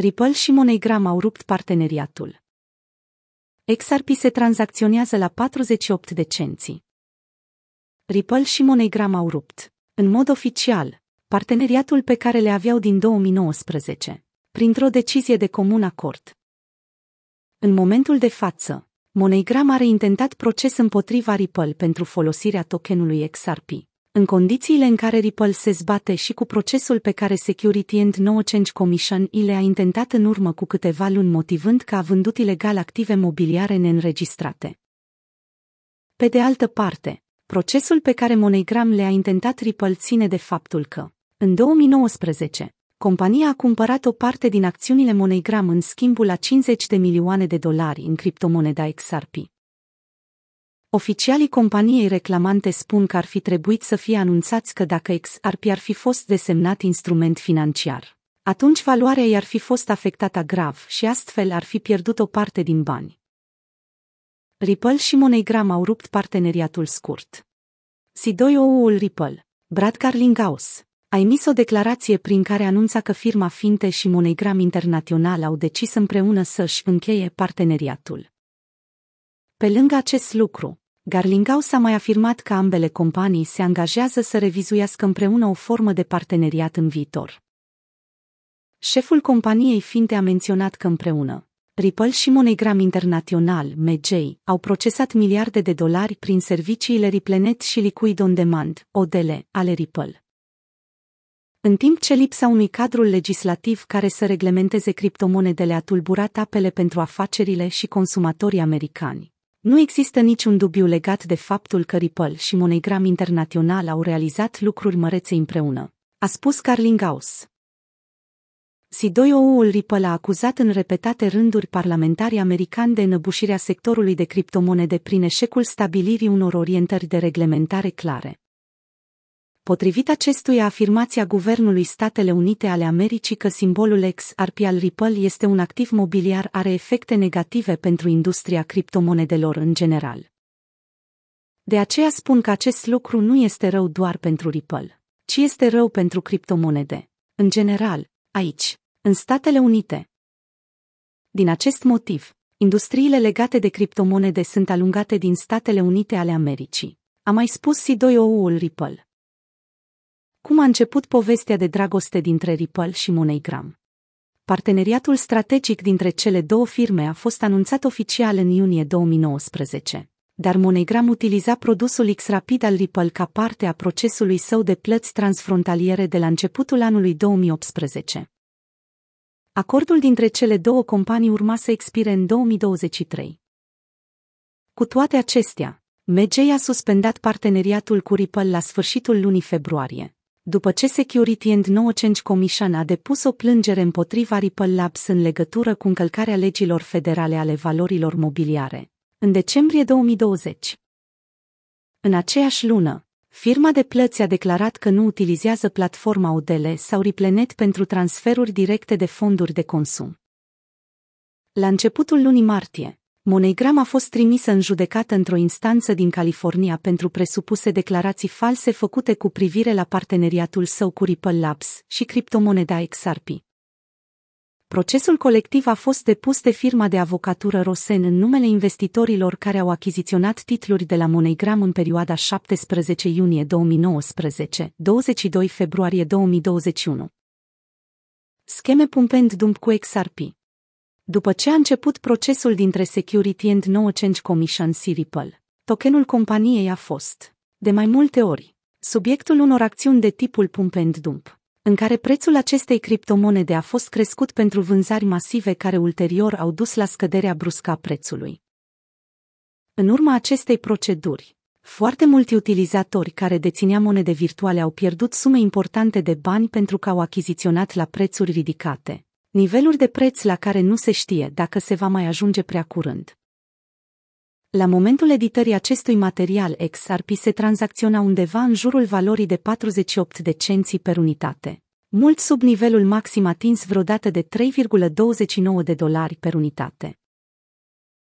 Ripple și MoneyGram au rupt parteneriatul. XRP se tranzacționează la 48 de cenți. Ripple și MoneyGram au rupt, în mod oficial, parteneriatul pe care le aveau din 2019, printr-o decizie de comun acord. În momentul de față, MoneyGram are intentat proces împotriva Ripple pentru folosirea tokenului XRP în condițiile în care Ripple se zbate și cu procesul pe care Security and No Change Commission i le-a intentat în urmă cu câteva luni motivând că a vândut ilegal active mobiliare neînregistrate. Pe de altă parte, procesul pe care MoneyGram le-a intentat Ripple ține de faptul că, în 2019, compania a cumpărat o parte din acțiunile MoneyGram în schimbul la 50 de milioane de dolari în criptomoneda XRP. Oficialii companiei reclamante spun că ar fi trebuit să fie anunțați că dacă XRP ar fi fost desemnat instrument financiar, atunci valoarea i-ar fi fost afectată grav și astfel ar fi pierdut o parte din bani. Ripple și MoneyGram au rupt parteneriatul scurt. CEO-ul Ripple, Brad Carlinghaus, a emis o declarație prin care anunța că firma Finte și MoneyGram Internațional au decis împreună să-și încheie parteneriatul. Pe lângă acest lucru, Garlinghaus a mai afirmat că ambele companii se angajează să revizuiască împreună o formă de parteneriat în viitor. Șeful companiei Finte a menționat că împreună, Ripple și MoneyGram International, MJ, au procesat miliarde de dolari prin serviciile Riplenet și Liquid On Demand, ODL, ale Ripple. În timp ce lipsa unui cadru legislativ care să reglementeze criptomonedele a tulburat apele pentru afacerile și consumatorii americani, nu există niciun dubiu legat de faptul că Ripple și MoneyGram Internațional au realizat lucruri mărețe împreună, a spus Carlinghaus. CEO-ul Ripple a acuzat în repetate rânduri parlamentarii americani de înăbușirea sectorului de criptomonede prin eșecul stabilirii unor orientări de reglementare clare. Potrivit acestuia afirmația Guvernului Statele Unite ale Americii că simbolul XRP al Ripple este un activ mobiliar are efecte negative pentru industria criptomonedelor în general. De aceea spun că acest lucru nu este rău doar pentru Ripple, ci este rău pentru criptomonede, în general, aici, în Statele Unite. Din acest motiv, industriile legate de criptomonede sunt alungate din Statele Unite ale Americii, a mai spus CEO-ul Ripple. Cum a început povestea de dragoste dintre Ripple și MoneyGram? Parteneriatul strategic dintre cele două firme a fost anunțat oficial în iunie 2019, dar MoneyGram utiliza produsul X-Rapid al Ripple ca parte a procesului său de plăți transfrontaliere de la începutul anului 2018. Acordul dintre cele două companii urma să expire în 2023. Cu toate acestea, MJ a suspendat parteneriatul cu Ripple la sfârșitul lunii februarie după ce Security and No Change Commission a depus o plângere împotriva Ripple Labs în legătură cu încălcarea legilor federale ale valorilor mobiliare, în decembrie 2020. În aceeași lună, firma de plăți a declarat că nu utilizează platforma ODL sau Riplenet pentru transferuri directe de fonduri de consum. La începutul lunii martie, MoneyGram a fost trimisă în judecată într-o instanță din California pentru presupuse declarații false făcute cu privire la parteneriatul său cu Ripple Labs și criptomoneda XRP. Procesul colectiv a fost depus de firma de avocatură Rosen în numele investitorilor care au achiziționat titluri de la MoneyGram în perioada 17 iunie 2019-22 februarie 2021. Scheme pumpend dump cu XRP după ce a început procesul dintre Security and No Change Commission și Ripple, tokenul companiei a fost, de mai multe ori, subiectul unor acțiuni de tipul pump and dump, în care prețul acestei criptomonede a fost crescut pentru vânzări masive care ulterior au dus la scăderea bruscă a prețului. În urma acestei proceduri, foarte mulți utilizatori care deținea monede virtuale au pierdut sume importante de bani pentru că au achiziționat la prețuri ridicate, Niveluri de preț la care nu se știe dacă se va mai ajunge prea curând. La momentul editării acestui material XRP se tranzacționa undeva în jurul valorii de 48 de cenți per unitate, mult sub nivelul maxim atins vreodată de 3,29 de dolari per unitate.